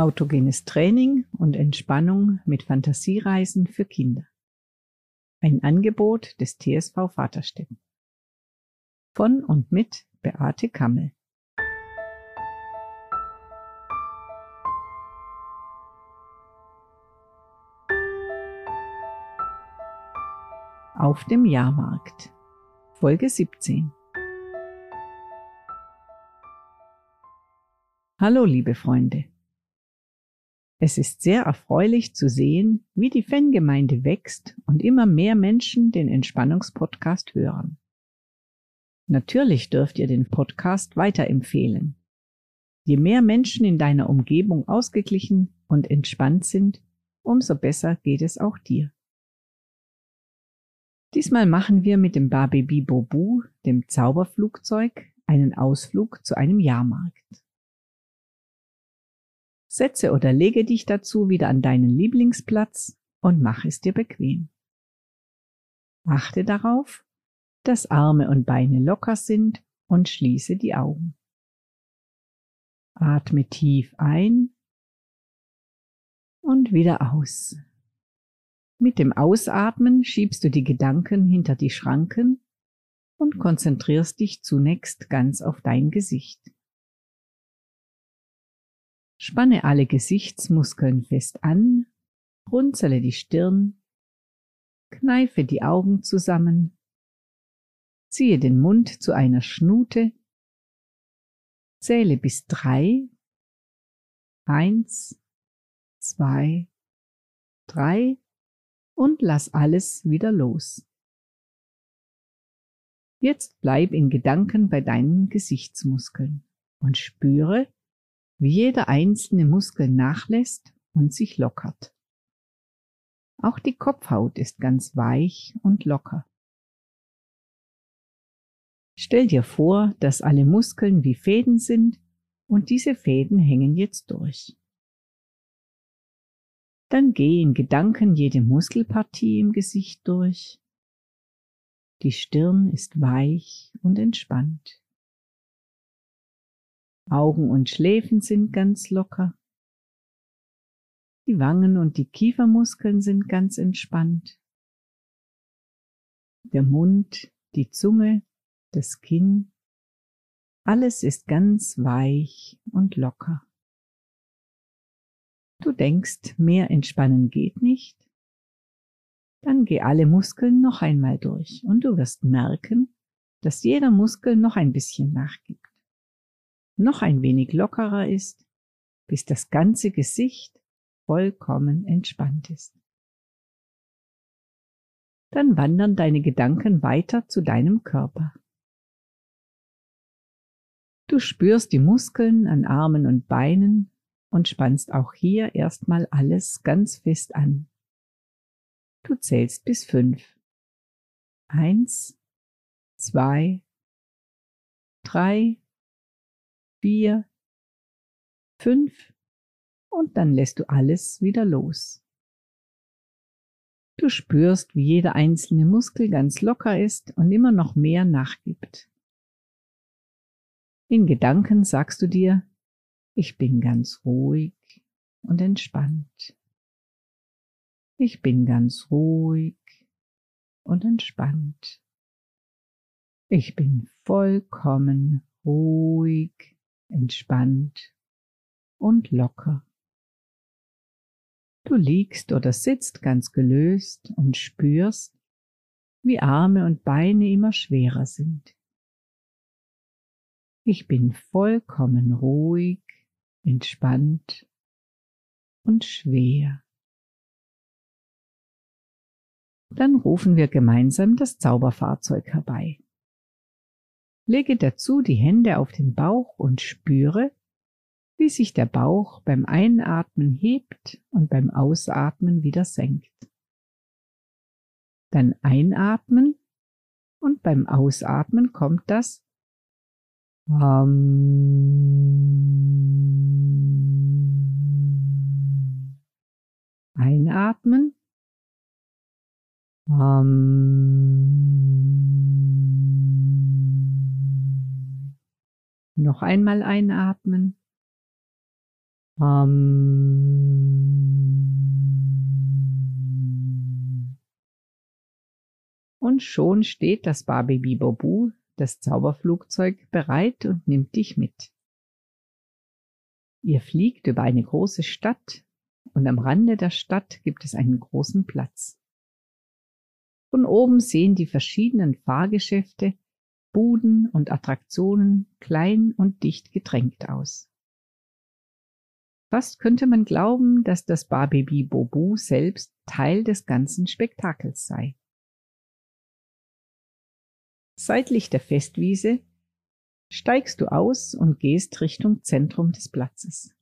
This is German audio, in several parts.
Autogenes Training und Entspannung mit Fantasiereisen für Kinder. Ein Angebot des TSV Vaterstetten. Von und mit Beate Kammel. Auf dem Jahrmarkt. Folge 17. Hallo, liebe Freunde. Es ist sehr erfreulich zu sehen, wie die Fangemeinde wächst und immer mehr Menschen den Entspannungspodcast hören. Natürlich dürft ihr den Podcast weiterempfehlen. Je mehr Menschen in deiner Umgebung ausgeglichen und entspannt sind, umso besser geht es auch dir. Diesmal machen wir mit dem Babebi Bobu, dem Zauberflugzeug, einen Ausflug zu einem Jahrmarkt. Setze oder lege dich dazu wieder an deinen Lieblingsplatz und mach es dir bequem. Achte darauf, dass Arme und Beine locker sind und schließe die Augen. Atme tief ein und wieder aus. Mit dem Ausatmen schiebst du die Gedanken hinter die Schranken und konzentrierst dich zunächst ganz auf dein Gesicht. Spanne alle Gesichtsmuskeln fest an, runzele die Stirn, kneife die Augen zusammen, ziehe den Mund zu einer Schnute, zähle bis drei, eins, zwei, drei und lass alles wieder los. Jetzt bleib in Gedanken bei deinen Gesichtsmuskeln und spüre, wie jeder einzelne Muskel nachlässt und sich lockert. Auch die Kopfhaut ist ganz weich und locker. Stell dir vor, dass alle Muskeln wie Fäden sind und diese Fäden hängen jetzt durch. Dann geh in Gedanken jede Muskelpartie im Gesicht durch. Die Stirn ist weich und entspannt. Augen und Schläfen sind ganz locker. Die Wangen und die Kiefermuskeln sind ganz entspannt. Der Mund, die Zunge, das Kinn, alles ist ganz weich und locker. Du denkst, mehr entspannen geht nicht? Dann geh alle Muskeln noch einmal durch und du wirst merken, dass jeder Muskel noch ein bisschen nachgibt noch ein wenig lockerer ist, bis das ganze Gesicht vollkommen entspannt ist. Dann wandern deine Gedanken weiter zu deinem Körper. Du spürst die Muskeln an Armen und Beinen und spannst auch hier erstmal alles ganz fest an. Du zählst bis fünf. Eins, zwei, drei, vier, fünf und dann lässt du alles wieder los. Du spürst, wie jeder einzelne Muskel ganz locker ist und immer noch mehr nachgibt. In Gedanken sagst du dir, ich bin ganz ruhig und entspannt. Ich bin ganz ruhig und entspannt. Ich bin vollkommen ruhig entspannt und locker. Du liegst oder sitzt ganz gelöst und spürst, wie Arme und Beine immer schwerer sind. Ich bin vollkommen ruhig, entspannt und schwer. Dann rufen wir gemeinsam das Zauberfahrzeug herbei. Lege dazu die Hände auf den Bauch und spüre, wie sich der Bauch beim Einatmen hebt und beim Ausatmen wieder senkt. Dann einatmen und beim Ausatmen kommt das Einatmen. Noch einmal einatmen. Um. Und schon steht das Barbaby Bobu, das Zauberflugzeug, bereit und nimmt dich mit. Ihr fliegt über eine große Stadt und am Rande der Stadt gibt es einen großen Platz. Von oben sehen die verschiedenen Fahrgeschäfte, Buden und Attraktionen klein und dicht gedrängt aus. Fast könnte man glauben, dass das Barbaby Bobu selbst Teil des ganzen Spektakels sei. Seitlich der Festwiese steigst du aus und gehst Richtung Zentrum des Platzes.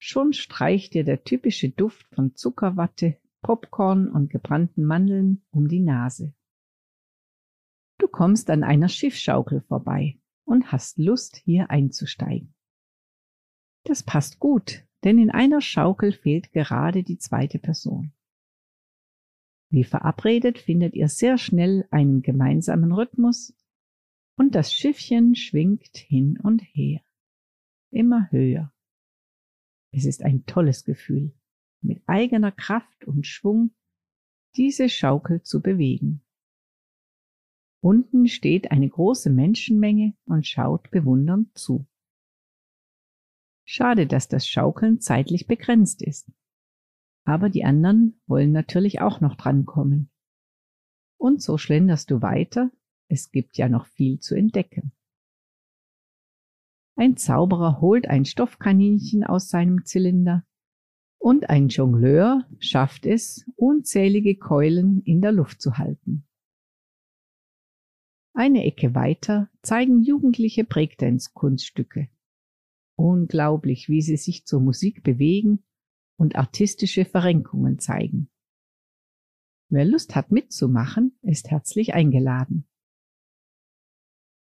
Schon streicht dir der typische Duft von Zuckerwatte, Popcorn und gebrannten Mandeln um die Nase. Kommst an einer Schiffschaukel vorbei und hast Lust, hier einzusteigen. Das passt gut, denn in einer Schaukel fehlt gerade die zweite Person. Wie verabredet findet ihr sehr schnell einen gemeinsamen Rhythmus und das Schiffchen schwingt hin und her, immer höher. Es ist ein tolles Gefühl, mit eigener Kraft und Schwung diese Schaukel zu bewegen. Unten steht eine große Menschenmenge und schaut bewundernd zu. Schade, dass das Schaukeln zeitlich begrenzt ist. Aber die anderen wollen natürlich auch noch drankommen. Und so schlenderst du weiter, es gibt ja noch viel zu entdecken. Ein Zauberer holt ein Stoffkaninchen aus seinem Zylinder und ein Jongleur schafft es, unzählige Keulen in der Luft zu halten. Eine Ecke weiter zeigen Jugendliche Breakdance-Kunststücke. Unglaublich, wie sie sich zur Musik bewegen und artistische Verrenkungen zeigen. Wer Lust hat mitzumachen, ist herzlich eingeladen.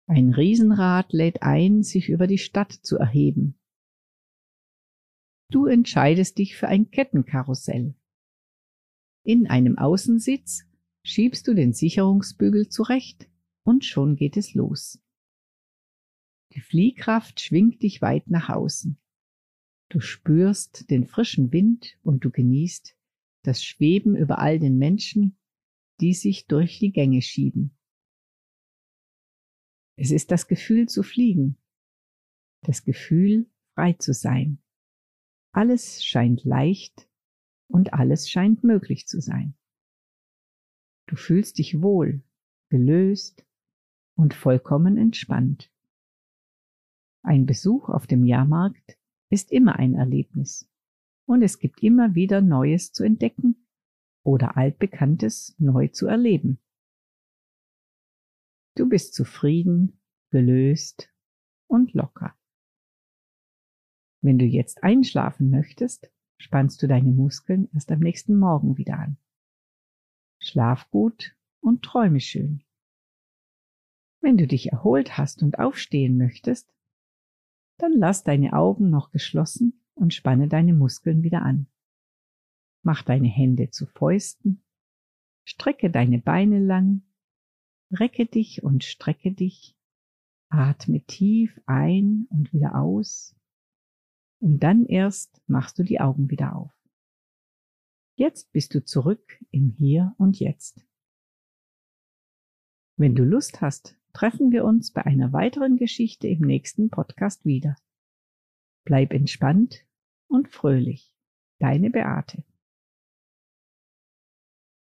Ein Riesenrad lädt ein, sich über die Stadt zu erheben. Du entscheidest dich für ein Kettenkarussell. In einem Außensitz schiebst du den Sicherungsbügel zurecht und schon geht es los. Die Fliehkraft schwingt dich weit nach außen. Du spürst den frischen Wind und du genießt das Schweben über all den Menschen, die sich durch die Gänge schieben. Es ist das Gefühl zu fliegen, das Gefühl frei zu sein. Alles scheint leicht und alles scheint möglich zu sein. Du fühlst dich wohl, gelöst und vollkommen entspannt. Ein Besuch auf dem Jahrmarkt ist immer ein Erlebnis und es gibt immer wieder Neues zu entdecken oder Altbekanntes neu zu erleben. Du bist zufrieden, gelöst und locker. Wenn du jetzt einschlafen möchtest, spannst du deine Muskeln erst am nächsten Morgen wieder an. Schlaf gut und träume schön. Wenn du dich erholt hast und aufstehen möchtest, dann lass deine Augen noch geschlossen und spanne deine Muskeln wieder an. Mach deine Hände zu Fäusten, strecke deine Beine lang, recke dich und strecke dich, atme tief ein und wieder aus und dann erst machst du die Augen wieder auf. Jetzt bist du zurück im Hier und Jetzt. Wenn du Lust hast, treffen wir uns bei einer weiteren Geschichte im nächsten Podcast wieder. Bleib entspannt und fröhlich. Deine Beate.